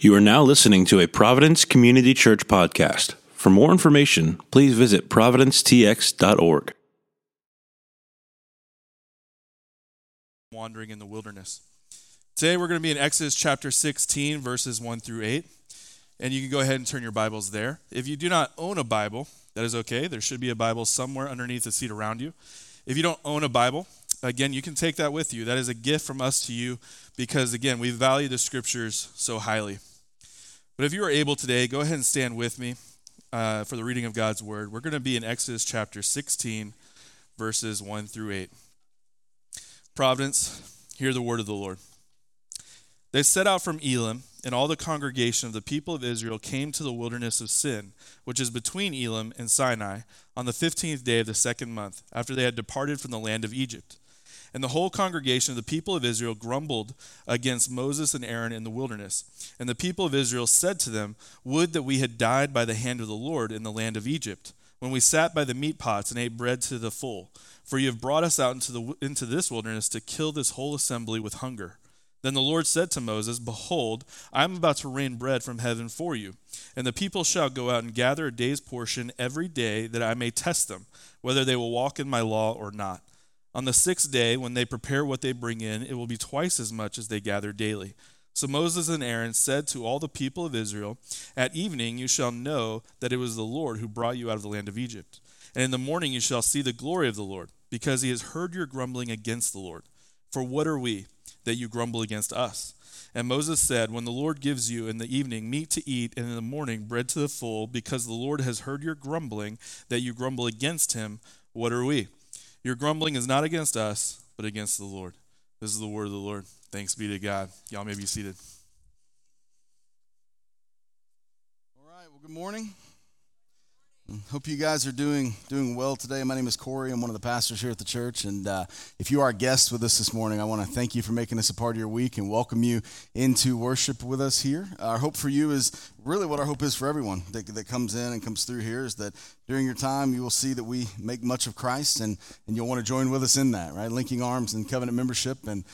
You are now listening to a Providence Community Church podcast. For more information, please visit providencetx.org. Wandering in the wilderness. Today we're going to be in Exodus chapter 16, verses 1 through 8. And you can go ahead and turn your Bibles there. If you do not own a Bible, that is okay. There should be a Bible somewhere underneath the seat around you. If you don't own a Bible, again, you can take that with you. That is a gift from us to you because, again, we value the scriptures so highly. But if you are able today, go ahead and stand with me uh, for the reading of God's word. We're going to be in Exodus chapter 16, verses 1 through 8. Providence, hear the word of the Lord. They set out from Elim, and all the congregation of the people of Israel came to the wilderness of Sin, which is between Elim and Sinai, on the fifteenth day of the second month, after they had departed from the land of Egypt. And the whole congregation of the people of Israel grumbled against Moses and Aaron in the wilderness. And the people of Israel said to them, Would that we had died by the hand of the Lord in the land of Egypt, when we sat by the meat pots and ate bread to the full. For you have brought us out into, the, into this wilderness to kill this whole assembly with hunger. Then the Lord said to Moses, Behold, I am about to rain bread from heaven for you, and the people shall go out and gather a day's portion every day, that I may test them, whether they will walk in my law or not. On the sixth day, when they prepare what they bring in, it will be twice as much as they gather daily. So Moses and Aaron said to all the people of Israel, At evening you shall know that it was the Lord who brought you out of the land of Egypt. And in the morning you shall see the glory of the Lord, because he has heard your grumbling against the Lord. For what are we, that you grumble against us? And Moses said, When the Lord gives you in the evening meat to eat, and in the morning bread to the full, because the Lord has heard your grumbling, that you grumble against him, what are we? Your grumbling is not against us, but against the Lord. This is the word of the Lord. Thanks be to God. Y'all may be seated. All right. Well, good morning. Hope you guys are doing doing well today. My name is Cory. I'm one of the pastors here at the church, and uh, if you are a guest with us this morning, I want to thank you for making this a part of your week and welcome you into worship with us here. Our hope for you is really what our hope is for everyone that, that comes in and comes through here is that during your time you will see that we make much of Christ, and and you'll want to join with us in that, right? Linking arms and covenant membership, and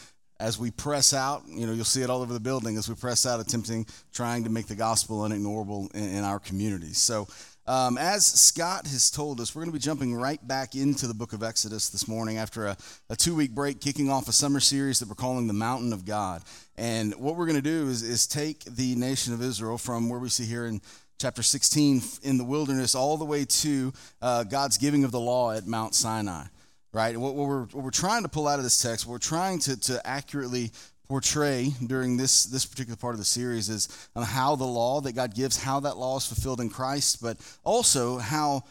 as we press out, you know, you'll see it all over the building as we press out, attempting, trying to make the gospel unignorable in, in our communities. So. Um, as Scott has told us, we're going to be jumping right back into the book of Exodus this morning after a, a two week break, kicking off a summer series that we're calling The Mountain of God. And what we're going to do is, is take the nation of Israel from where we see here in chapter 16 in the wilderness all the way to uh, God's giving of the law at Mount Sinai right? What, we're, what we're trying to pull out of this text, we're trying to, to accurately portray during this, this particular part of the series is um, how the law that God gives, how that law is fulfilled in Christ, but also how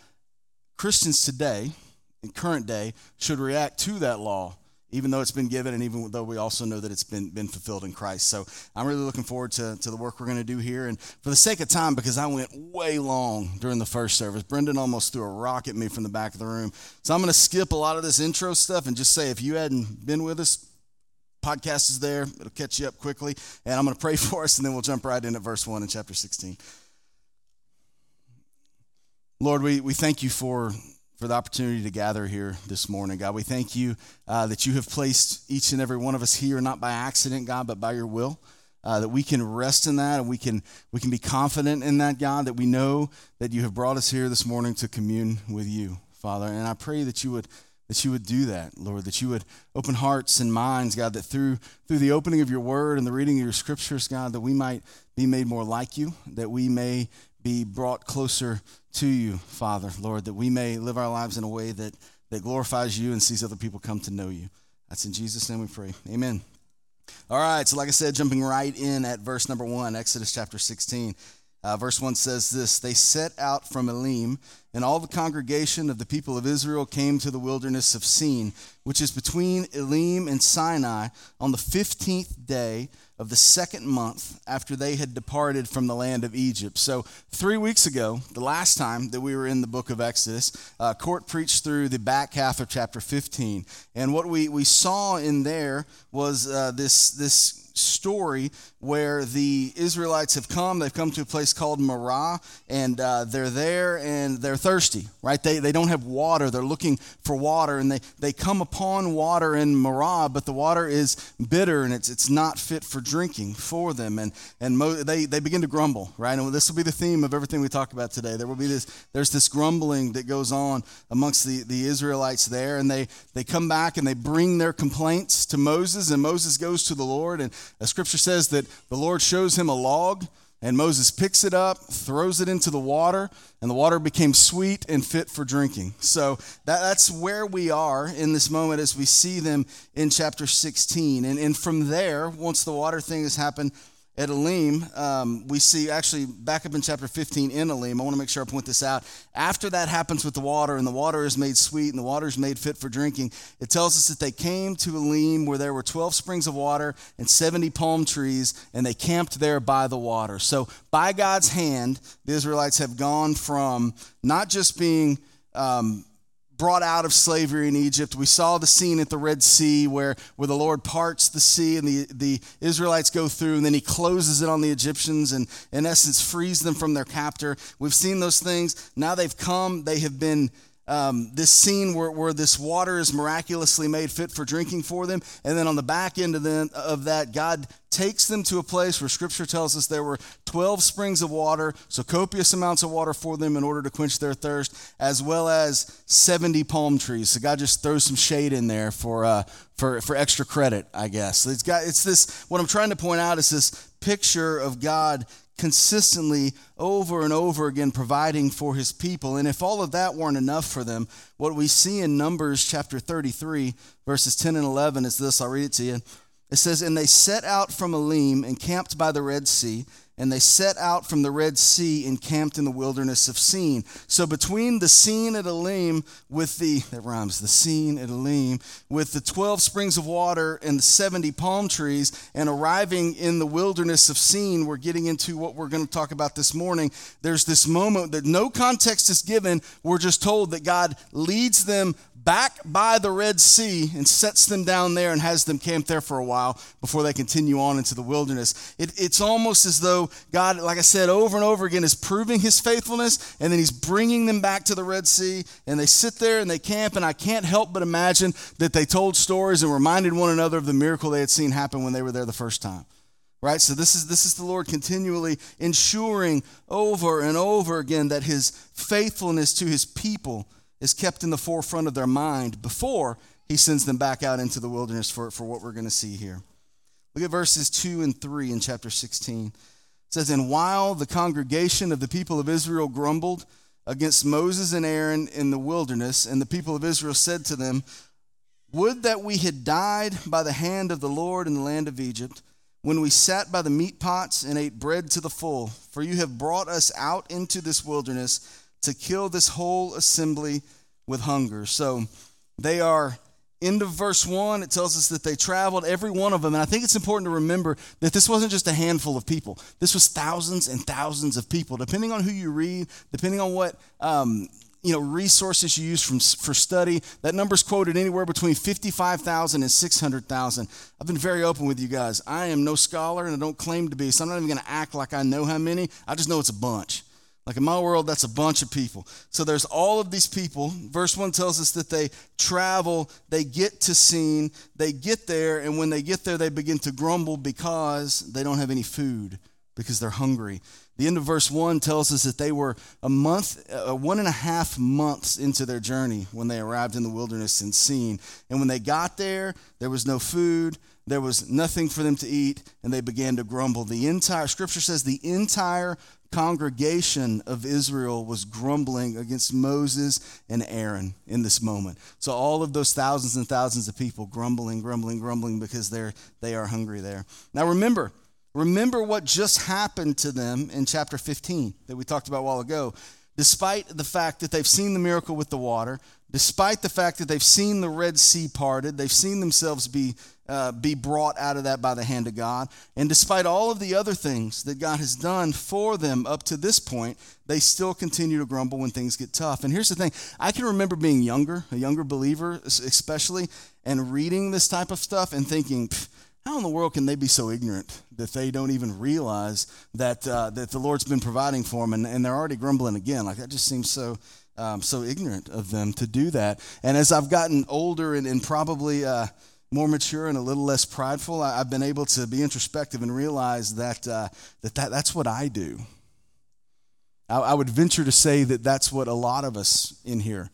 Christians today, in current day, should react to that law, even though it's been given and even though we also know that it's been, been fulfilled in Christ. So I'm really looking forward to, to the work we're going to do here. And for the sake of time, because I went way long during the first service, Brendan almost threw a rock at me from the back of the room. So I'm going to skip a lot of this intro stuff and just say if you hadn't been with us, podcast is there. It'll catch you up quickly. And I'm going to pray for us, and then we'll jump right in at verse 1 in chapter 16. Lord, we, we thank you for, for the opportunity to gather here this morning, God. We thank you uh, that you have placed each and every one of us here, not by accident, God, but by your will. Uh, that we can rest in that and we can we can be confident in that god that we know that you have brought us here this morning to commune with you father and i pray that you would that you would do that, Lord, that you would open hearts and minds, God, that through through the opening of your word and the reading of your scriptures, God, that we might be made more like you, that we may be brought closer to you, Father, Lord, that we may live our lives in a way that, that glorifies you and sees other people come to know you. That's in Jesus' name we pray. Amen. All right, so like I said, jumping right in at verse number one, Exodus chapter 16. Uh, verse 1 says this They set out from Elim, and all the congregation of the people of Israel came to the wilderness of Sin, which is between Elim and Sinai, on the 15th day of the second month after they had departed from the land of Egypt. So, three weeks ago, the last time that we were in the book of Exodus, uh, Court preached through the back half of chapter 15. And what we, we saw in there was uh, this, this story where the Israelites have come. They've come to a place called Marah, and uh, they're there and they're thirsty, right? They, they don't have water. They're looking for water, and they, they come upon water in Marah, but the water is bitter and it's, it's not fit for drinking for them. And, and mo- they, they begin to grumble, right? And this will be the theme of everything we talk about today. There will be this, there's this grumbling that goes on amongst the, the Israelites there, and they, they come back and they bring their complaints to Moses, and Moses goes to the Lord, and the scripture says that the Lord shows him a log, and Moses picks it up, throws it into the water, and the water became sweet and fit for drinking. So that, that's where we are in this moment as we see them in chapter 16. And, and from there, once the water thing has happened, at Elim, um, we see actually back up in chapter 15 in Elim. I want to make sure I point this out. After that happens with the water, and the water is made sweet and the water is made fit for drinking, it tells us that they came to Elim where there were 12 springs of water and 70 palm trees, and they camped there by the water. So, by God's hand, the Israelites have gone from not just being um, brought out of slavery in Egypt. We saw the scene at the Red Sea where, where the Lord parts the sea and the, the Israelites go through, and then he closes it on the Egyptians and, in essence, frees them from their captor. We've seen those things. Now they've come, they have been um, this scene where, where this water is miraculously made fit for drinking for them. And then on the back end of, them, of that, God takes them to a place where Scripture tells us there were 12 springs of water, so copious amounts of water for them in order to quench their thirst, as well as 70 palm trees. So God just throws some shade in there for, uh, for, for extra credit, I guess. It's, got, it's this, what I'm trying to point out is this picture of God consistently over and over again providing for his people. And if all of that weren't enough for them, what we see in Numbers chapter 33, verses 10 and 11 is this. I'll read it to you. It says, And they set out from Elim and camped by the Red Sea and they set out from the Red Sea and camped in the wilderness of Sin. So between the Sin at Elim with the, that rhymes, the Sin at Elim, with the 12 springs of water and the 70 palm trees, and arriving in the wilderness of Sin, we're getting into what we're going to talk about this morning. There's this moment that no context is given. We're just told that God leads them back by the Red Sea and sets them down there and has them camp there for a while before they continue on into the wilderness. It, it's almost as though God, like I said over and over again, is proving his faithfulness and then he's bringing them back to the Red Sea and they sit there and they camp. And I can't help but imagine that they told stories and reminded one another of the miracle they had seen happen when they were there the first time right so this is this is the lord continually ensuring over and over again that his faithfulness to his people is kept in the forefront of their mind before he sends them back out into the wilderness for, for what we're going to see here. Look at verses 2 and 3 in chapter 16. It says, And while the congregation of the people of Israel grumbled against Moses and Aaron in the wilderness, and the people of Israel said to them, Would that we had died by the hand of the Lord in the land of Egypt, when we sat by the meat pots and ate bread to the full, for you have brought us out into this wilderness to kill this whole assembly with hunger. So they are into verse 1 it tells us that they traveled every one of them and i think it's important to remember that this wasn't just a handful of people. This was thousands and thousands of people. Depending on who you read depending on what um, you know resources you use from, for study that number's quoted anywhere between 55000 and 600000 i've been very open with you guys. I am no scholar and i don't claim to be so i'm not even going to act like i know how many. I just know it's a bunch like in my world, that's a bunch of people. So there's all of these people. Verse 1 tells us that they travel, they get to Sin, they get there, and when they get there, they begin to grumble because they don't have any food, because they're hungry. The end of verse 1 tells us that they were a month, uh, one and a half months into their journey when they arrived in the wilderness in Sin. And when they got there, there was no food, there was nothing for them to eat, and they began to grumble. The entire scripture says the entire congregation of Israel was grumbling against Moses and Aaron in this moment. So all of those thousands and thousands of people grumbling, grumbling, grumbling because they're they are hungry there. Now remember, remember what just happened to them in chapter 15 that we talked about a while ago. Despite the fact that they've seen the miracle with the water, despite the fact that they've seen the Red Sea parted, they've seen themselves be uh, be brought out of that by the hand of God. And despite all of the other things that God has done for them up to this point, they still continue to grumble when things get tough. And here's the thing I can remember being younger, a younger believer especially, and reading this type of stuff and thinking, how in the world can they be so ignorant that they don't even realize that, uh, that the Lord's been providing for them and, and they're already grumbling again? Like, that just seems so, um, so ignorant of them to do that. And as I've gotten older and, and probably uh, more mature and a little less prideful, I, have been able to be introspective and realize that, uh, that, that that's what I do. I, I would venture to say that that's what a lot of us in here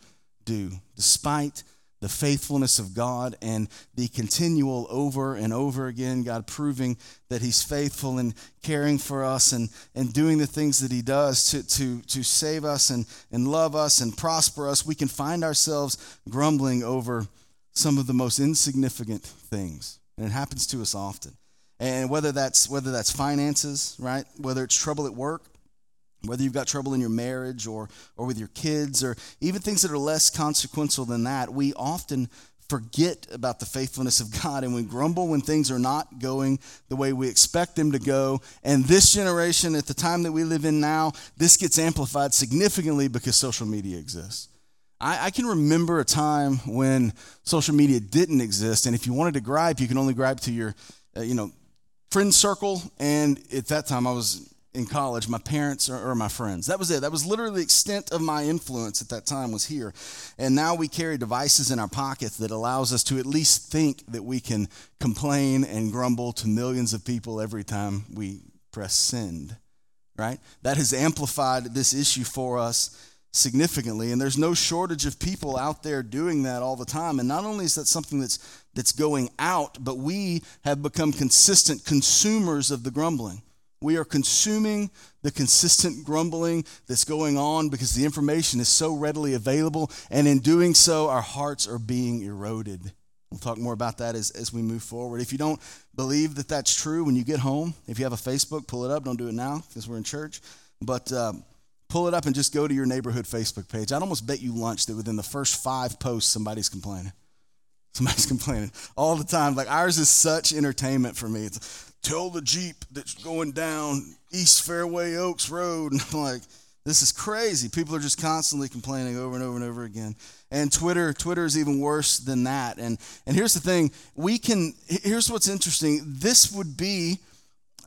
do, despite the faithfulness of God and the continual over and over again, God proving that He's faithful and caring for us and, and doing the things that He does to, to, to save us and, and love us and prosper us, we can find ourselves grumbling over some of the most insignificant things. And it happens to us often. And whether that's whether that's finances, right? Whether it's trouble at work, whether you've got trouble in your marriage or, or with your kids or even things that are less consequential than that, we often forget about the faithfulness of God and we grumble when things are not going the way we expect them to go. And this generation, at the time that we live in now, this gets amplified significantly because social media exists. I, I can remember a time when social media didn't exist, and if you wanted to gripe, you can only gripe to your, uh, you know, friend circle. And at that time, I was in college, my parents or, or, my friends. That was it. That was literally the extent of my influence at that time was here. And now we carry devices in our pockets that allows us to at least think that we can complain and grumble to millions of people every time we press send. Right? That has amplified this issue for us significantly and there's no shortage of people out there doing that all the time and not only is that something that's that's going out but we have become consistent consumers of the grumbling we are consuming the consistent grumbling that's going on because the information is so readily available, and in doing so, our hearts are being eroded. We'll talk more about that as, as we move forward. If you don't believe that that's true when you get home, if you have a Facebook, pull it up. Don't do it now because we're in church. But um, pull it up and just go to your neighborhood Facebook page. I'd almost bet you lunch that within the first five posts, somebody's complaining. Somebody's complaining all the time. Like ours is such entertainment for me. It's, tell the Jeep that's going down East Fairway Oaks Road. And I'm like, this is crazy. People are just constantly complaining over and over and over again. And Twitter, Twitter is even worse than that. And and here's the thing: we can. Here's what's interesting. This would be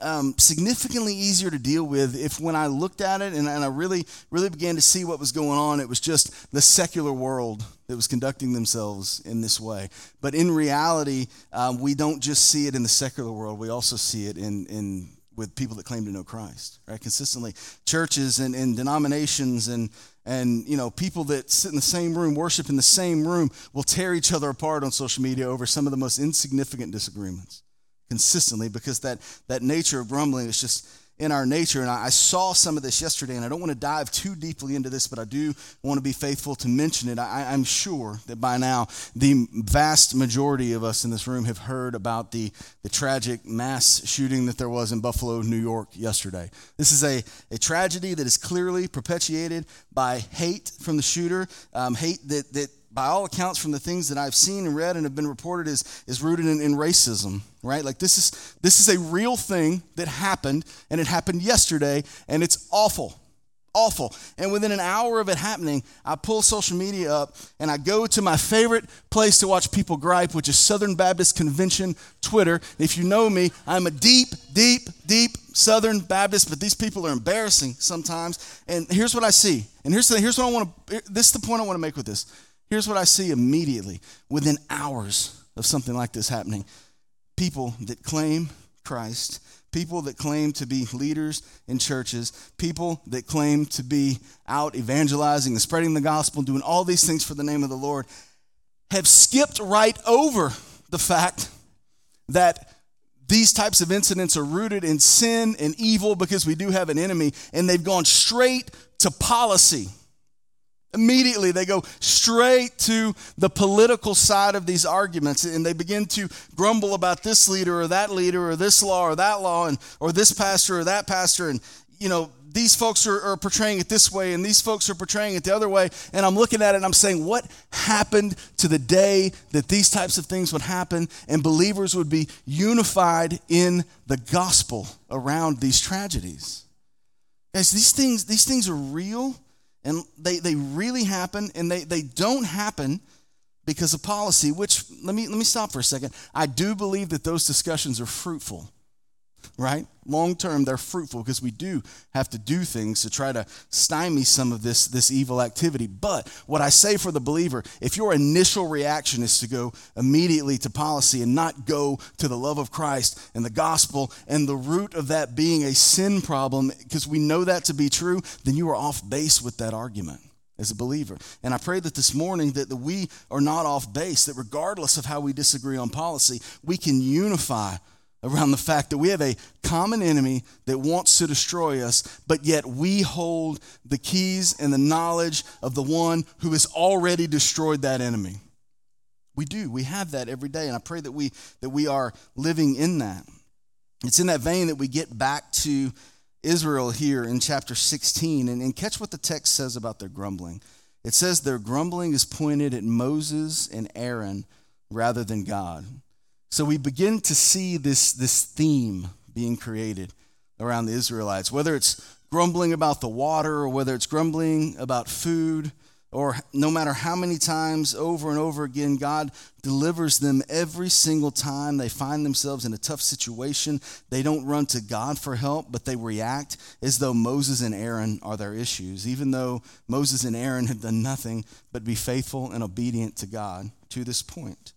um, significantly easier to deal with if when I looked at it and, and I really, really began to see what was going on, it was just the secular world that was conducting themselves in this way. But in reality, um, we don't just see it in the secular world, we also see it in, in with people that claim to know Christ, right? Consistently. Churches and, and denominations and and you know people that sit in the same room worship in the same room will tear each other apart on social media over some of the most insignificant disagreements consistently because that, that nature of grumbling is just in our nature. And I, I saw some of this yesterday, and I don't want to dive too deeply into this, but I do want to be faithful to mention it. I, I'm sure that by now, the vast majority of us in this room have heard about the, the tragic mass shooting that there was in Buffalo, New York yesterday. This is a, a tragedy that is clearly perpetuated by hate from the shooter, um, hate that, that by all accounts from the things that I've seen and read and have been reported is, is rooted in, in, racism, right? Like this is this is a real thing that happened and it happened yesterday and it's awful. Awful. And within an hour of it happening, I pull social media up and I go to my favorite place to watch people gripe, which is Southern Baptist Convention Twitter. If you know me, I'm a deep, deep, deep Southern Baptist, but these people are embarrassing sometimes. And here's what I see. And here's the, here's what I want to this is the point I want to make with this Here's what I see immediately within hours of something like this happening. People that claim Christ, people that claim to be leaders in churches, people that claim to be out evangelizing and spreading the gospel, doing all these things for the name of the Lord, have skipped right over the fact that these types of incidents are rooted in sin and evil because we do have an enemy, and they've gone straight to policy Immediately, they go straight to the political side of these arguments and they begin to grumble about this leader or that leader or this law or that law and, or this pastor or that pastor. And, you know, these folks are, are portraying it this way and these folks are portraying it the other way. And I'm looking at it and I'm saying, what happened to the day that these types of things would happen and believers would be unified in the gospel around these tragedies? Guys, these things, these things are real and they, they really happen, and they, they don't happen because of policy, which let me let me stop for a second. I do believe that those discussions are fruitful right? Long term, they're fruitful because we do have to do things to try to stymie some of this, this evil activity. But what I say for the believer, if your initial reaction is to go immediately to policy and not go to the love of Christ and the gospel and the root of that being a sin problem, because we know that to be true, then you are off base with that argument as a believer. And I pray that this morning that we are not off base, that regardless of how we disagree on policy, we can unify around the fact that we have a common enemy that wants to destroy us, but yet we hold the keys and the knowledge of the one who has already destroyed that enemy. We do. We have that every day, and I pray that we that we are living in that. It's in that vein that we get back to Israel here in chapter 16 and, and catch what the text says about their grumbling. It says their grumbling is pointed at Moses and Aaron rather than God. So we begin to see this, this theme being created around the Israelites, whether it's grumbling about the water or whether it's grumbling about food, or no matter how many times over and over again, God delivers them every single time they find themselves in a tough situation. They don't run to God for help, but they react as though Moses and Aaron are their issues, even though Moses and Aaron had done nothing but be faithful and obedient to God to this point.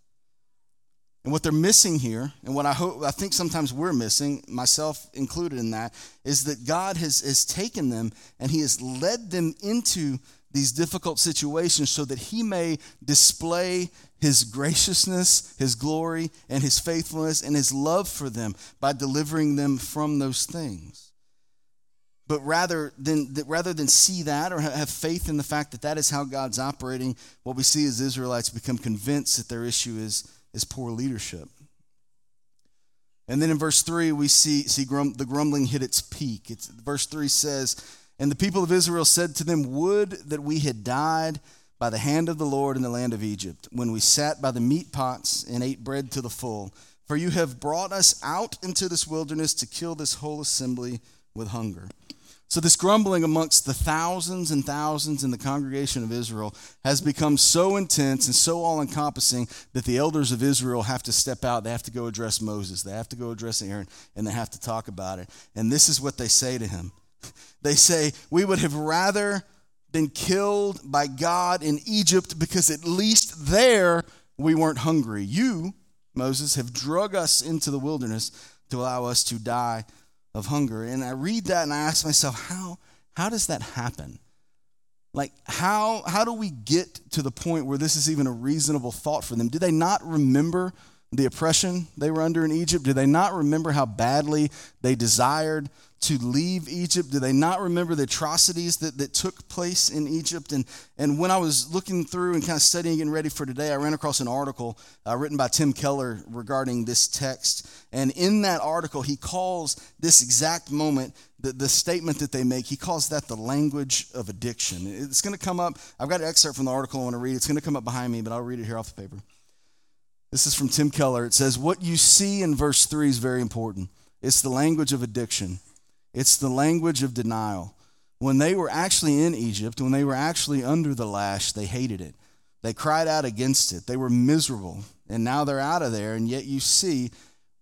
And what they're missing here, and what I hope I think sometimes we're missing, myself included in that, is that God has, has taken them and He has led them into these difficult situations so that He may display His graciousness, His glory, and His faithfulness and His love for them by delivering them from those things. But rather than, rather than see that or have faith in the fact that that is how God's operating, what we see is Israelites become convinced that their issue is is poor leadership. And then in verse 3, we see, see grum, the grumbling hit its peak. It's, verse 3 says, And the people of Israel said to them, Would that we had died by the hand of the Lord in the land of Egypt, when we sat by the meat pots and ate bread to the full. For you have brought us out into this wilderness to kill this whole assembly with hunger. So, this grumbling amongst the thousands and thousands in the congregation of Israel has become so intense and so all encompassing that the elders of Israel have to step out. They have to go address Moses, they have to go address Aaron, and they have to talk about it. And this is what they say to him They say, We would have rather been killed by God in Egypt because at least there we weren't hungry. You, Moses, have drug us into the wilderness to allow us to die of hunger. And I read that and I ask myself, how, how does that happen? Like, how, how do we get to the point where this is even a reasonable thought for them? Do they not remember the oppression they were under in Egypt? Do they not remember how badly they desired to leave Egypt? Do they not remember the atrocities that, that took place in Egypt? And, and when I was looking through and kind of studying and ready for today, I ran across an article uh, written by Tim Keller regarding this text. And in that article, he calls this exact moment, the, the statement that they make, he calls that the language of addiction. It's going to come up. I've got an excerpt from the article I want to read. It's going to come up behind me, but I'll read it here off the paper. This is from Tim Keller. It says, What you see in verse 3 is very important. It's the language of addiction. It's the language of denial. When they were actually in Egypt, when they were actually under the lash, they hated it. They cried out against it. They were miserable. And now they're out of there, and yet you see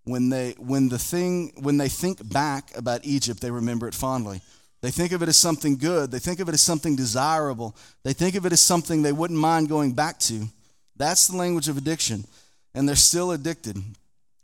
when they when the thing when they think back about Egypt, they remember it fondly. They think of it as something good. They think of it as something desirable. They think of it as something they wouldn't mind going back to. That's the language of addiction. And they're still addicted.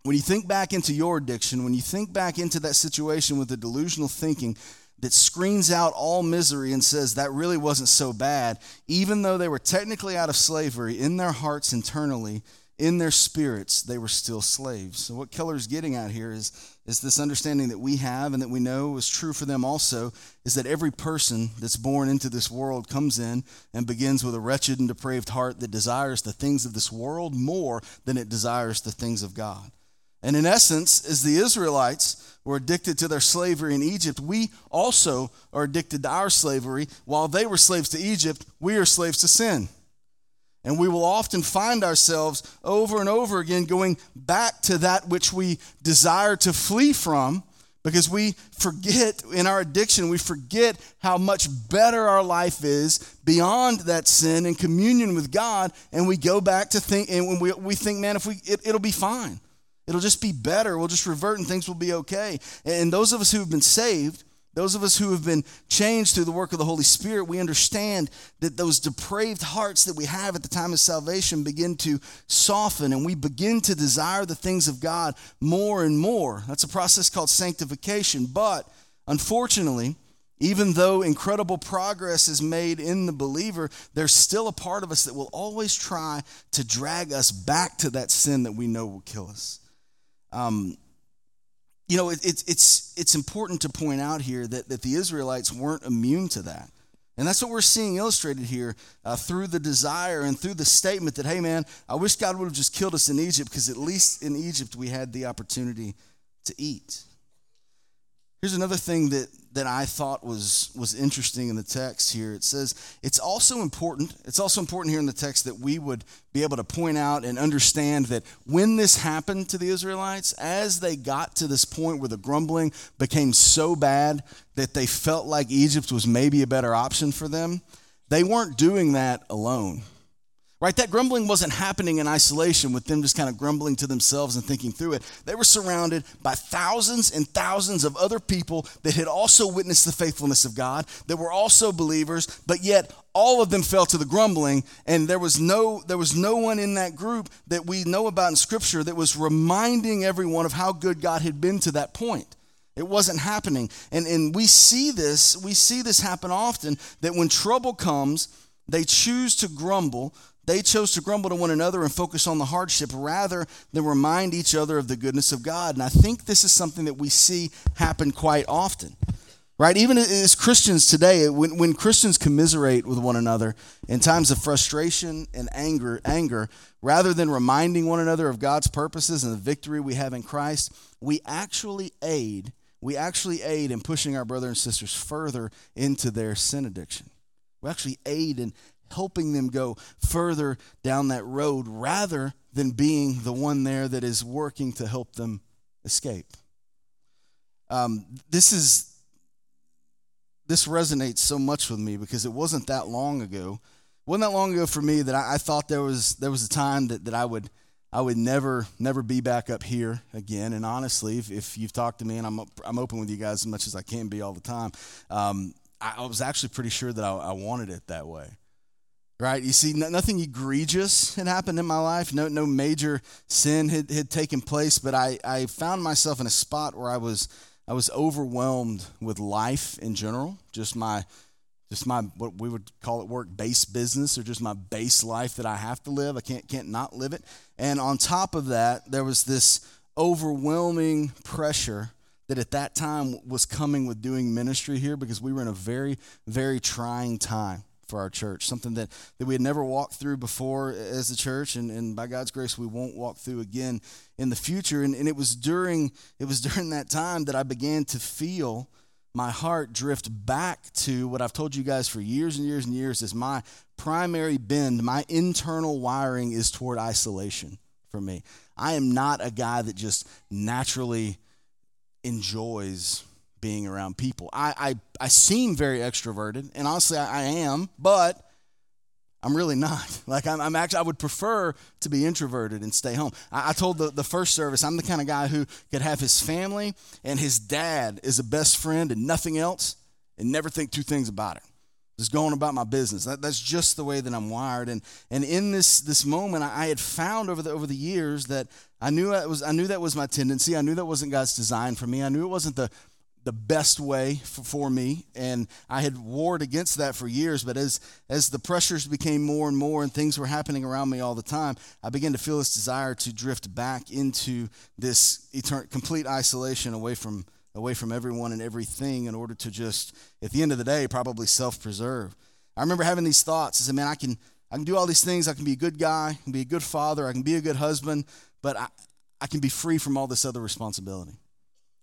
When you think back into your addiction, when you think back into that situation with the delusional thinking that screens out all misery and says that really wasn't so bad, even though they were technically out of slavery, in their hearts internally, in their spirits, they were still slaves. So, what Keller's getting at here is, is this understanding that we have and that we know is true for them also is that every person that's born into this world comes in and begins with a wretched and depraved heart that desires the things of this world more than it desires the things of God. And in essence, as the Israelites were addicted to their slavery in Egypt, we also are addicted to our slavery. While they were slaves to Egypt, we are slaves to sin. And we will often find ourselves over and over again going back to that which we desire to flee from because we forget in our addiction, we forget how much better our life is beyond that sin and communion with God, and we go back to think, and we, we think, man, if we, it, it'll be fine. It'll just be better. We'll just revert and things will be okay. And those of us who have been saved, those of us who have been changed through the work of the Holy Spirit, we understand that those depraved hearts that we have at the time of salvation begin to soften and we begin to desire the things of God more and more. That's a process called sanctification. But unfortunately, even though incredible progress is made in the believer, there's still a part of us that will always try to drag us back to that sin that we know will kill us. Um, you know, it, it, it's, it's important to point out here that, that the Israelites weren't immune to that. And that's what we're seeing illustrated here uh, through the desire and through the statement that, hey, man, I wish God would have just killed us in Egypt because at least in Egypt we had the opportunity to eat. Here's another thing that, that I thought was, was interesting in the text here. It says it's also important, it's also important here in the text that we would be able to point out and understand that when this happened to the Israelites, as they got to this point where the grumbling became so bad that they felt like Egypt was maybe a better option for them, they weren't doing that alone. Right? That grumbling wasn't happening in isolation with them just kind of grumbling to themselves and thinking through it. They were surrounded by thousands and thousands of other people that had also witnessed the faithfulness of God, that were also believers, but yet all of them fell to the grumbling and there was no there was no one in that group that we know about in scripture that was reminding everyone of how good God had been to that point. It wasn't happening. And and we see this, we see this happen often that when trouble comes, they choose to grumble they chose to grumble to one another and focus on the hardship rather than remind each other of the goodness of God. And I think this is something that we see happen quite often. Right? Even as Christians today, when, when Christians commiserate with one another in times of frustration and anger, anger, rather than reminding one another of God's purposes and the victory we have in Christ, we actually aid, we actually aid in pushing our brothers and sisters further into their sin addiction. We actually aid in helping them go further down that road rather than being the one there that is working to help them escape. Um, this is this resonates so much with me because it wasn't that long ago. It wasn't that long ago for me that I, I thought there was there was a time that, that I would I would never never be back up here again. And honestly, if, if you've talked to me and I'm I'm open with you guys as much as I can be all the time, um, I, I, was actually pretty sure that I, I wanted it that way right? You see, nothing egregious had happened in my life. No, no major sin had, had taken place, but I, I found myself in a spot where I was, I was overwhelmed with life in general, just my, just my, what we would call it work base business or just my base life that I have to live. I can't, can't not live it. And on top of that, there was this overwhelming pressure that at that time was coming with doing ministry here because we were in a very, very trying time for our church, something that, that we had never walked through before as a church, and, and by God's grace, we won't walk through again in the future. And, and it was during it was during that time that I began to feel my heart drift back to what I've told you guys for years and years and years is my primary bend, my internal wiring is toward isolation for me. I am not a guy that just naturally enjoys being around people. I, I, I seem very extroverted, and honestly, I, I am, but I'm really not. Like, I'm, I'm, actually, I would prefer to be introverted and stay home. I, I, told the, the first service, I'm the kind of guy who could have his family and his dad is a best friend and nothing else and never think two things about it. Just going about my business. That, that's just the way that I'm wired. And, and in this, this moment, I, I had found over the, over the years that I knew, I, was, I knew that was my tendency. I knew that wasn't God's design for me. I knew it wasn't the, the best way for, for, me. And i had warred against that for years but as as the pressures became more and more and things were happening around me all the time i began to feel this desire to drift back into this etern- complete isolation away from away from everyone and everything in order to just at the end of the day probably self-preserve. I remember having these thoughts. I said man i can i can do all these things. I can be a good guy. I can be a good father. I can be a good husband but i, I can be free from all this other responsibility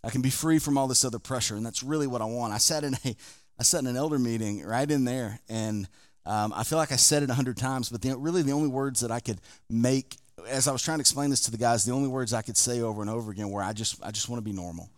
I can be free from all this other pressure, and that's really what I want. I sat in a, I sat in an elder meeting right in there, and um, I feel like I said it a hundred times, but the, really the only words that I could make as I was trying to explain this to the guys, the only words I could say over and over again were, "I just, I just want to be normal.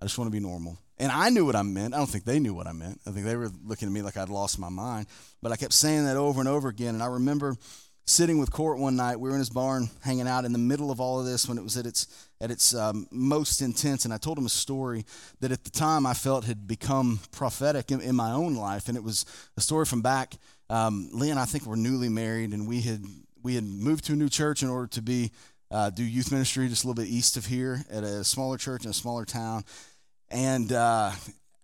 I just want to be normal. And I knew what I meant. I don't think they knew what I meant. I think they were looking at me like I'd lost my mind. But I kept saying that over and over again. And I remember sitting with Court one night. We were in his barn hanging out in the middle of all of this when it was at its at its um, most intense. And I told him a story that at the time I felt had become prophetic in, in my own life. And it was a story from back. Um, Lee and I think were newly married, and we had we had moved to a new church in order to be uh, do youth ministry just a little bit east of here at a smaller church in a smaller town. And uh,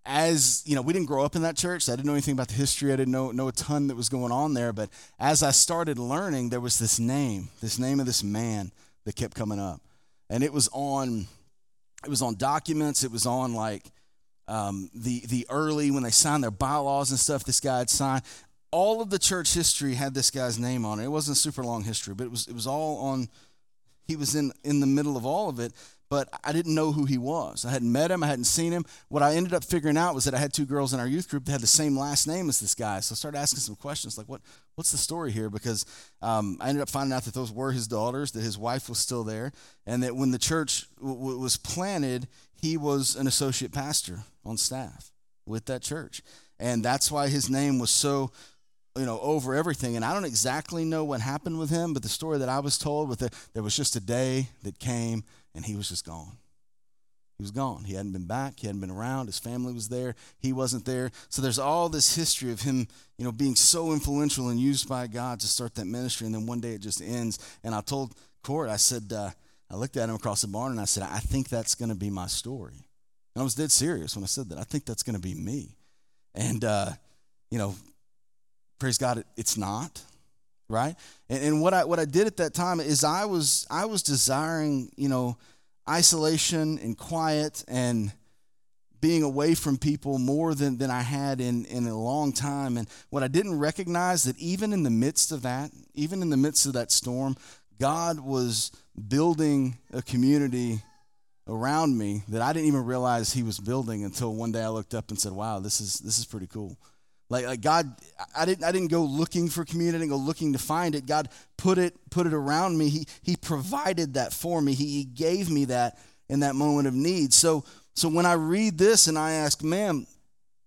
as you know, we didn't grow up in that church. So I didn't know anything about the history. I didn't know, know a ton that was going on there. But as I started learning, there was this name, this name of this man that kept coming up, and it was on, it was on documents. It was on like um, the the early when they signed their bylaws and stuff. This guy had signed. All of the church history had this guy's name on it. It wasn't a super long history, but it was it was all on. He was in in the middle of all of it but I didn't know who he was. I hadn't met him, I hadn't seen him. What I ended up figuring out was that I had two girls in our youth group that had the same last name as this guy. So I started asking some questions like, what, what's the story here? Because um, I ended up finding out that those were his daughters, that his wife was still there, and that when the church w- w- was planted, he was an associate pastor on staff with that church. And that's why his name was so you know over everything and i don't exactly know what happened with him but the story that i was told with it there was just a day that came and he was just gone. He was gone. He hadn't been back. He hadn't been around. His family was there. He wasn't there. So there's all this history of him, you know, being so influential and used by God to start that ministry. And then one day it just ends. And I told Court, I said, uh, I looked at him across the barn and I said, I think that's going to be my story. And I was dead serious when I said that. I think that's going to be me. And, uh, you know, praise God, it, it's not right? And, and what I what I did at that time is I was I was desiring you know isolation and quiet and being away from people more than, than I had in, in a long time. And what I didn't recognize that even in the midst of that, even in the midst of that storm, God was building a community around me that I didn't even realize he was building until one day I looked up and said, Wow, this is this is pretty cool. Like, like God, I didn't, I didn't go looking for community, I didn't go looking to find it. God put it, put it around me. He, he provided that for me. He, he gave me that in that moment of need. So, so when I read this and I ask, man,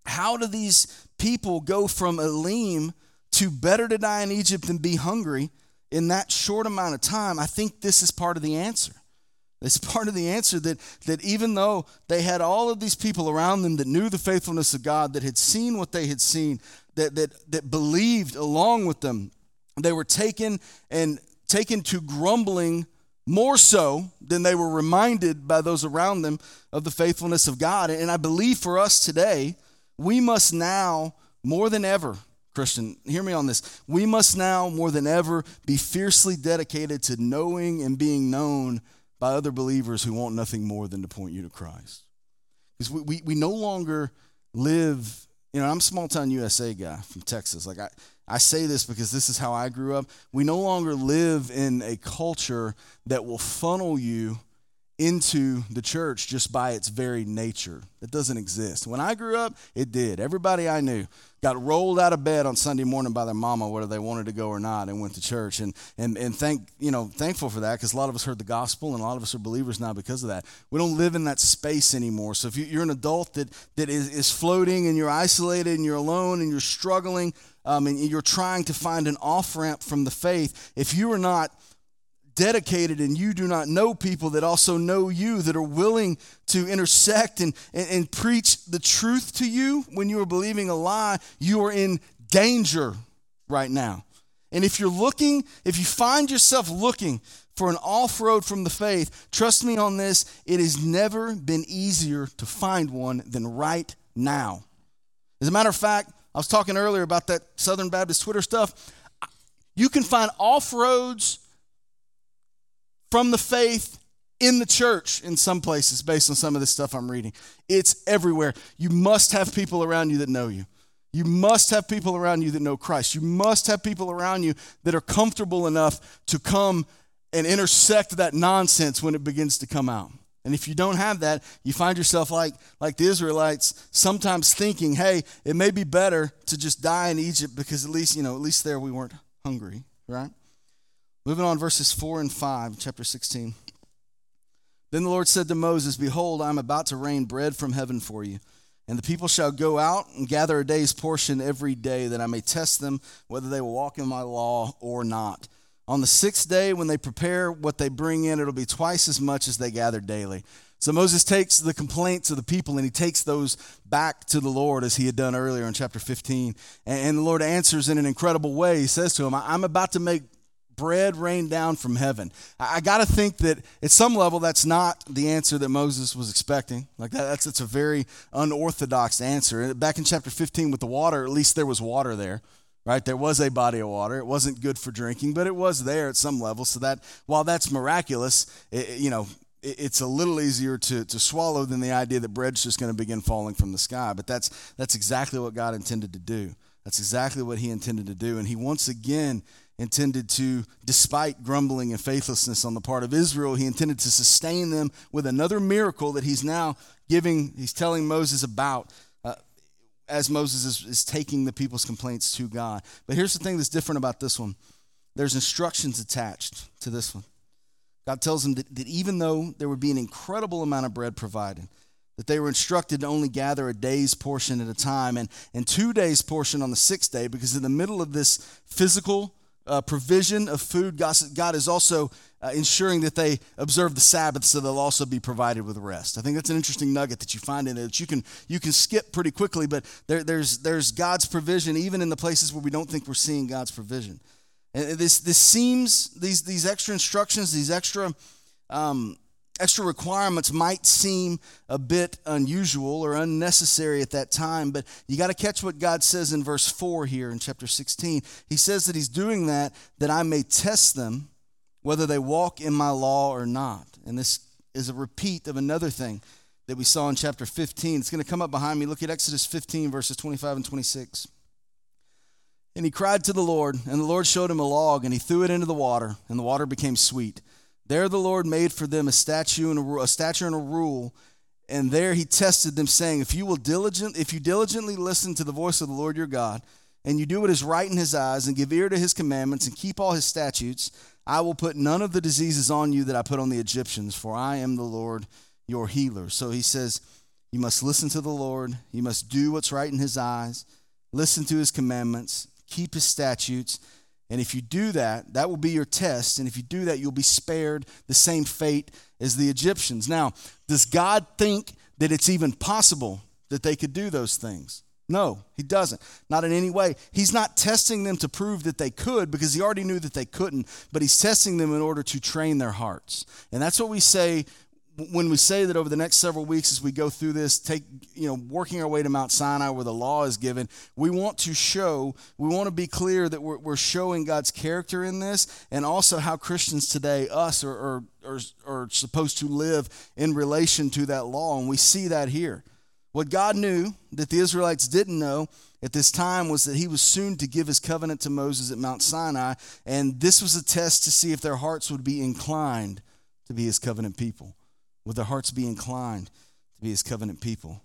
how do these people go from Elim to better to die in Egypt than be hungry in that short amount of time? I think this is part of the answer. It's part of the answer that, that even though they had all of these people around them that knew the faithfulness of God, that had seen what they had seen, that, that, that believed along with them, they were taken and taken to grumbling more so than they were reminded by those around them of the faithfulness of God. And I believe for us today, we must now, more than ever, Christian, hear me on this. We must now, more than ever, be fiercely dedicated to knowing and being known by other believers who want nothing more than to point you to Christ. Because we, we, we no longer live, you know, I'm a small town USA guy from Texas. Like I, I say this because this is how I grew up. We no longer live in a culture that will funnel you into the church just by its very nature. It doesn't exist. When I grew up, it did. Everybody I knew got rolled out of bed on Sunday morning by their mama, whether they wanted to go or not, and went to church. And and and thank you know thankful for that because a lot of us heard the gospel and a lot of us are believers now because of that. We don't live in that space anymore. So if you're an adult that that is, is floating and you're isolated and you're alone and you're struggling um, and you're trying to find an off ramp from the faith, if you are not dedicated and you do not know people that also know you, that are willing to intersect and, and, and, preach the truth to you when you are believing a lie, you are in danger right now. And if you're looking, if you find yourself looking for an off road from the faith, trust me on this, it has never been easier to find one than right now. As a matter of fact, I was talking earlier about that Southern Baptist Twitter stuff. You can find off roads from the faith in the church in some places based on some of this stuff I'm reading. It's everywhere. You must have people around you that know you. You must have people around you that know Christ. You must have people around you that are comfortable enough to come and intersect that nonsense when it begins to come out. And if you don't have that, you find yourself like, like the Israelites, sometimes thinking, hey, it may be better to just die in Egypt because at least, you know, at least there we weren't hungry, right? Moving on, verses 4 and 5, chapter 16. Then the Lord said to Moses, Behold, I am about to rain bread from heaven for you. And the people shall go out and gather a day's portion every day, that I may test them whether they will walk in my law or not. On the sixth day, when they prepare what they bring in, it'll be twice as much as they gather daily. So Moses takes the complaints of the people and he takes those back to the Lord as he had done earlier in chapter 15. And the Lord answers in an incredible way. He says to him, I'm about to make bread rained down from heaven. I, got to think that at some level that's not the answer that Moses was expecting. Like that, that's, that's a very unorthodox answer. Back in chapter 15 with the water, at least there was water there right? There was a body of water. It wasn't good for drinking, but it was there at some level. So that while that's miraculous, it, you know, it's a little easier to, to swallow than the idea that bread's just going to begin falling from the sky. But that's, that's exactly what God intended to do. That's exactly what He intended to do. And He once again intended to, despite grumbling and faithlessness on the part of Israel, He intended to sustain them with another miracle that He's now giving, He's telling Moses about. Uh, as Moses is, is taking the people's complaints to God. But here's the thing that's different about this one there's instructions attached to this one. God tells them that, that even though there would be an incredible amount of bread provided, that they were instructed to only gather a day's portion at a time and, and two days' portion on the sixth day, because in the middle of this physical uh, provision of food, God, God is also uh, ensuring that they observe the Sabbath so they'll also be provided with rest. I think that's an interesting nugget that you find in it that you can, you can skip pretty quickly, but there, there's, there's God's provision even in the places where we don't think we're seeing God's provision. And this, this seems, these, these extra instructions, these extra, um, extra requirements might seem a bit unusual or unnecessary at that time, but you got to catch what God says in verse 4 here in chapter 16. He says that He's doing that that I may test them whether they walk in my law or not. And this is a repeat of another thing that we saw in chapter 15. It's going to come up behind me. Look at Exodus 15, verses 25 and 26. And he cried to the Lord, and the Lord showed him a log, and he threw it into the water, and the water became sweet. There the Lord made for them a statue and a, a and a rule, and there he tested them, saying, If you will diligent, if you diligently listen to the voice of the Lord your God, and you do what is right in his eyes, and give ear to his commandments, and keep all his statutes, I will put none of the diseases on you that I put on the Egyptians, for I am the Lord your healer. So he says, You must listen to the Lord, you must do what's right in his eyes, listen to his commandments, keep his statutes. And if you do that, that will be your test. And if you do that, you'll be spared the same fate as the Egyptians. Now, does God think that it's even possible that they could do those things? No, he doesn't. Not in any way. He's not testing them to prove that they could because he already knew that they couldn't, but he's testing them in order to train their hearts. And that's what we say when we say that over the next several weeks as we go through this take you know working our way to mount sinai where the law is given we want to show we want to be clear that we're, we're showing god's character in this and also how christians today us are, are, are, are supposed to live in relation to that law. And we see that here. What god knew that the israelites didn't know at this time was that he was soon to give his covenant to moses at mount sinai. And this was a test to see if their hearts would be inclined to be his covenant people would their hearts be inclined to be his covenant people?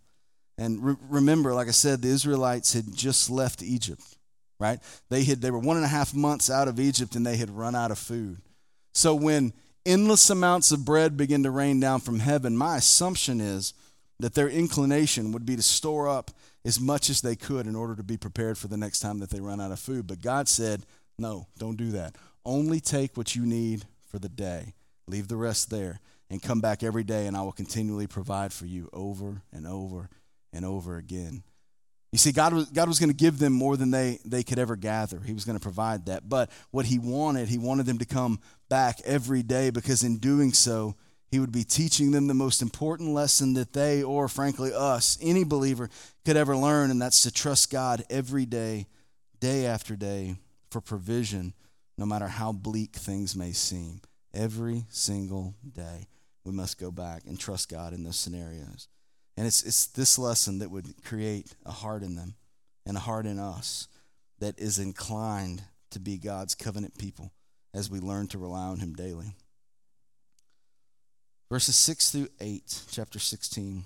And re- remember, like I said, the Israelites had just left Egypt, right? They had they were one and a half months out of Egypt and they had run out of food. So when endless amounts of bread begin to rain down from heaven, my assumption is that their inclination would be to store up as much as they could in order to be prepared for the next time that they run out of food. But God said, no, don't do that. Only take what you need for the day, leave the rest there and come back every day, and I will continually provide for you over and over and over again. You see, God was, God was going to give them more than they, they could ever gather. He was going to provide that. But what He wanted, He wanted them to come back every day because in doing so, He would be teaching them the most important lesson that they, or frankly, us, any believer, could ever learn, and that's to trust God every day, day after day, for provision, no matter how bleak things may seem. Every single day we must go back and trust God in those scenarios. And it's, it's this lesson that would create a heart in them and a heart in us that is inclined to be God's covenant people as we learn to rely on Him daily. Verses 6 through 8, chapter 16.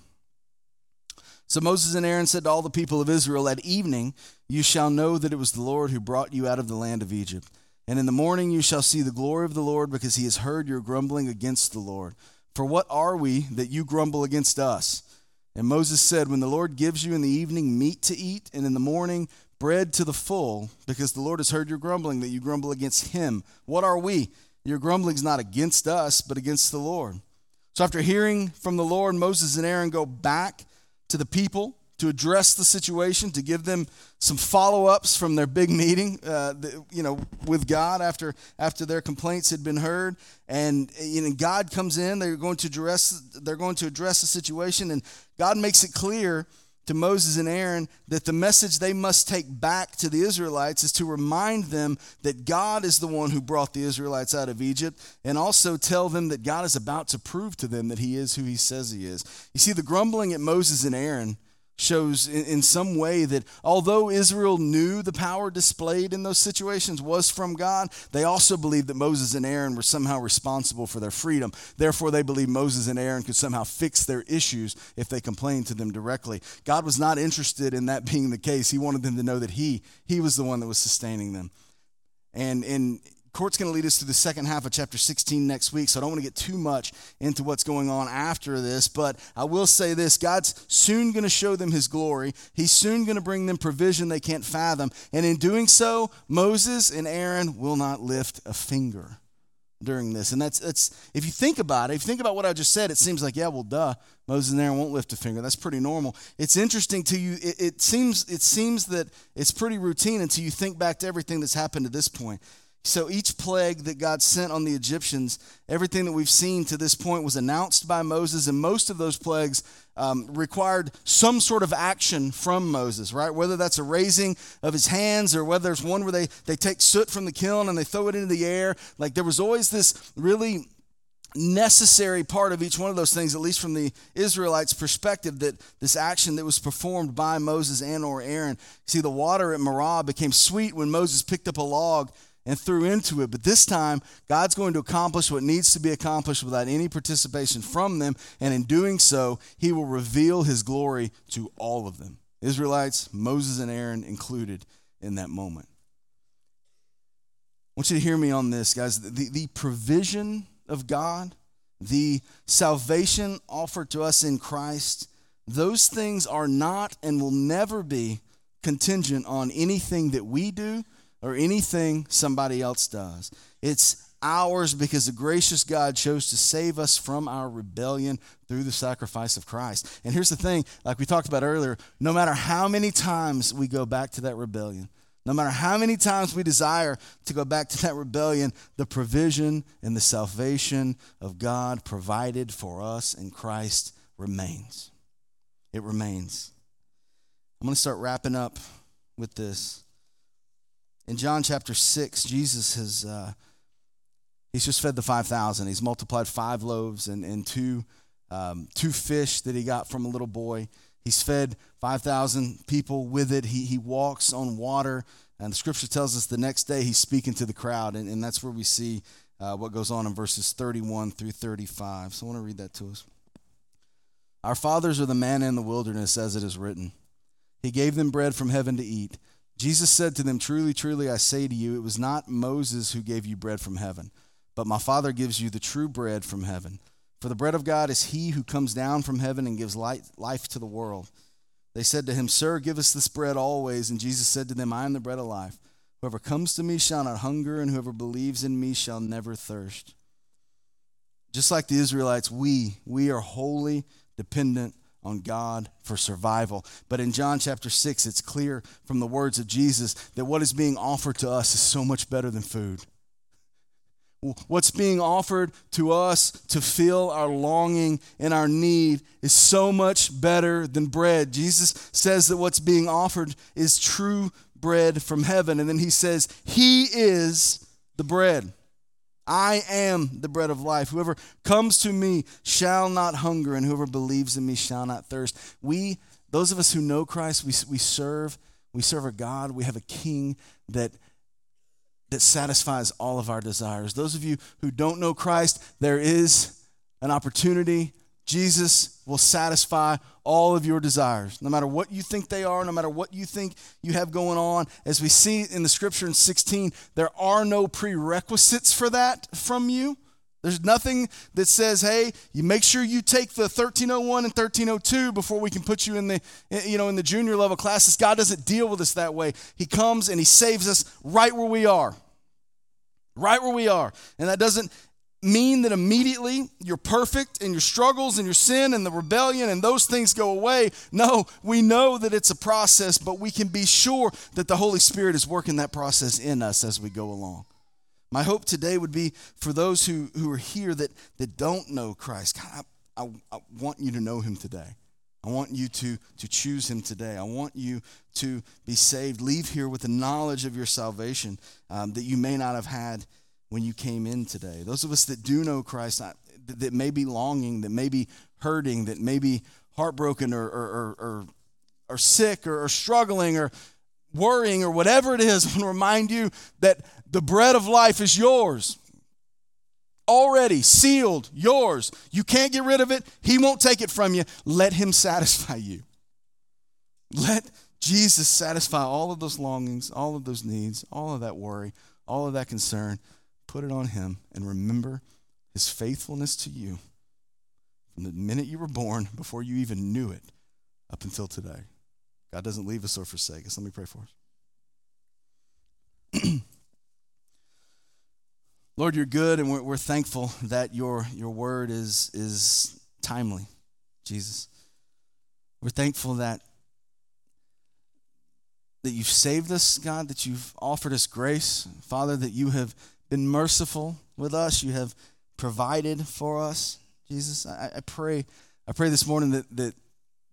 So Moses and Aaron said to all the people of Israel, At evening you shall know that it was the Lord who brought you out of the land of Egypt. And in the morning you shall see the glory of the Lord, because he has heard your grumbling against the Lord. For what are we that you grumble against us? And Moses said, When the Lord gives you in the evening meat to eat, and in the morning bread to the full, because the Lord has heard your grumbling, that you grumble against him. What are we? Your grumbling is not against us, but against the Lord. So after hearing from the Lord, Moses and Aaron go back to the people to address the situation, to give them some follow-ups from their big meeting, uh, you know, with God after after their complaints had been heard, and you know, God comes in. They're going to address they're going to address the situation, and God makes it clear to Moses and Aaron that the message they must take back to the Israelites is to remind them that God is the one who brought the Israelites out of Egypt and also tell them that God is about to prove to them that he is who he says he is. You see, the grumbling at Moses and Aaron shows in, in, some way that although Israel knew the power displayed in those situations was from God, they also believed that Moses and Aaron were somehow responsible for their freedom. Therefore, they believed Moses and Aaron could somehow fix their issues if they complained to them directly. God was not interested in that being the case. He wanted them to know that He, He was the one that was sustaining them. And in Court's going to lead us through the second half of chapter 16 next week, so I don't want to get too much into what's going on after this, but I will say this God's soon going to show them his glory. He's soon going to bring them provision they can't fathom. And in doing so, Moses and Aaron will not lift a finger during this. And that's, that's if you think about it, if you think about what I just said, it seems like, yeah, well, duh, Moses and Aaron won't lift a finger. That's pretty normal. It's interesting to you, it, it seems, it seems that it's pretty routine until you think back to everything that's happened to this point. So each plague that God sent on the Egyptians, everything that we've seen to this point was announced by Moses, and most of those plagues um, required some sort of action from Moses, right? Whether that's a raising of his hands or whether there's one where they, they take soot from the kiln and they throw it into the air. Like there was always this really necessary part of each one of those things at least from the israelites perspective that this action that was performed by moses and or aaron see the water at marah became sweet when moses picked up a log and threw into it. But this time, God's going to accomplish what needs to be accomplished without any participation from them. And in doing so, he will reveal his glory to all of them Israelites, Moses, and Aaron included in that moment. I want you to hear me on this, guys. The, the provision of God, the salvation offered to us in Christ, those things are not and will never be contingent on anything that we do or anything somebody else does. It's ours because the gracious God chose to save us from our rebellion through the sacrifice of Christ. And here's the thing like we talked about earlier no matter how many times we go back to that rebellion, no matter how many times we desire to go back to that rebellion, the provision and the salvation of God provided for us in Christ remains. It remains. I'm going to start wrapping up with this. In John chapter 6, Jesus has uh, he's just fed the 5,000. He's multiplied five loaves and, and two, um, two fish that he got from a little boy. He's fed 5,000 people with it. He, he walks on water. And the scripture tells us the next day he's speaking to the crowd. And, and that's where we see uh, what goes on in verses 31 through 35. So I want to read that to us. Our fathers are the manna in the wilderness, as it is written. He gave them bread from heaven to eat. Jesus said to them, Truly, truly, I say to you, it was not Moses who gave you bread from heaven, but my Father gives you the true bread from heaven. For the bread of God is he who comes down from heaven and gives life to the world. They said to him, Sir, give us this bread always. And Jesus said to them, I am the bread of life. Whoever comes to me shall not hunger, and whoever believes in me shall never thirst. Just like the Israelites, we, we are wholly dependent on God for survival. But in John chapter 6, it's clear from the words of Jesus that what is being offered to us is so much better than food. What's being offered to us to fill our longing and our need is so much better than bread. Jesus says that what's being offered is true bread from heaven. And then he says, He is the bread. I am the bread of life. Whoever comes to me shall not hunger, and whoever believes in me shall not thirst. We, those of us who know Christ, we, we serve, we serve a God, we have a king that that satisfies all of our desires. Those of you who don't know Christ, there is an opportunity Jesus will satisfy all of your desires, no matter what you think they are, no matter what you think you have going on. As we see in the scripture in 16, there are no prerequisites for that from you. There's nothing that says, "Hey, you make sure you take the 1301 and 1302 before we can put you in the you know in the junior level classes." God doesn't deal with us that way. He comes and he saves us right where we are. Right where we are. And that doesn't mean that immediately you're perfect and your struggles and your sin and the rebellion and those things go away. No, we know that it's a process, but we can be sure that the Holy Spirit is working that process in us as we go along. My hope today would be for those who, who are here that, that don't know Christ. God, I, I, I want you to know him today. I want you to, to choose him today. I want you to be saved. Leave here with the knowledge of your salvation um, that you may not have had when you came in today. Those of us that do know Christ, that may be longing, that may be hurting, that may be heartbroken or, or, or, or, or sick or, or struggling or worrying or whatever it is, I want to remind you that the bread of life is yours. Already sealed, yours. You can't get rid of it. He won't take it from you. Let Him satisfy you. Let Jesus satisfy all of those longings, all of those needs, all of that worry, all of that concern. Put it on Him and remember His faithfulness to you from the minute you were born, before you even knew it, up until today. God doesn't leave us or forsake us. Let me pray for us. Lord, you're good, and we're, we're, thankful that your, your word is, is timely, Jesus. We're thankful that, that you've saved us, God, that you've offered us grace. Father, that you have been merciful with us. You have provided for us, Jesus. I, I pray, I pray this morning that, that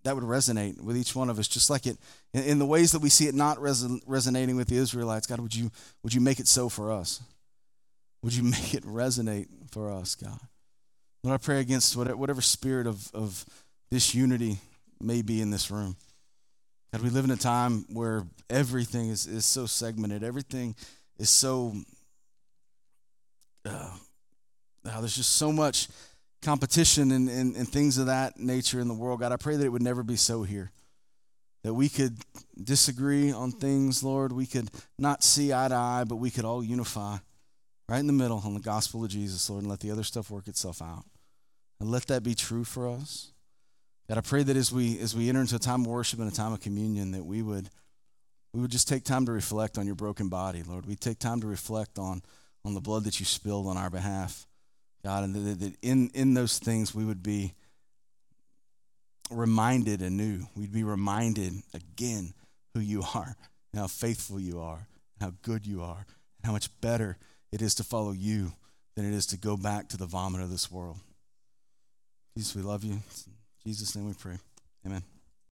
that would resonate with each one of us, just like it in, in the ways that we see it not res- resonating with the Israelites. God, would you would you make it so for us? Would you make it resonate for us, God? Lord, I pray against whatever, whatever spirit of, of disunity may be in this room. God, we live in a time where everything is, is so segmented, everything is so uh, there's just so much competition and, and, and things of that nature in the world. God, I pray that it would never be so here. That we could disagree on things, Lord. We could not see eye to eye, but we could all unify right in the middle on the gospel of Jesus, Lord, and let the other stuff work itself out. And let that be true for us. God, I pray that as we as we enter into a time of worship and a time of communion, that we would we would just take time to reflect on your broken body, Lord. We take time to reflect on on the blood that you spilled on our behalf, God, and that, in, in those things we would be reminded anew. We'd be reminded again who you are, and how faithful you are, and how good you are, and how much better it is to follow you than it is to go back to the vomit of this world. Jesus, we love you. In Jesus' name we pray. Amen.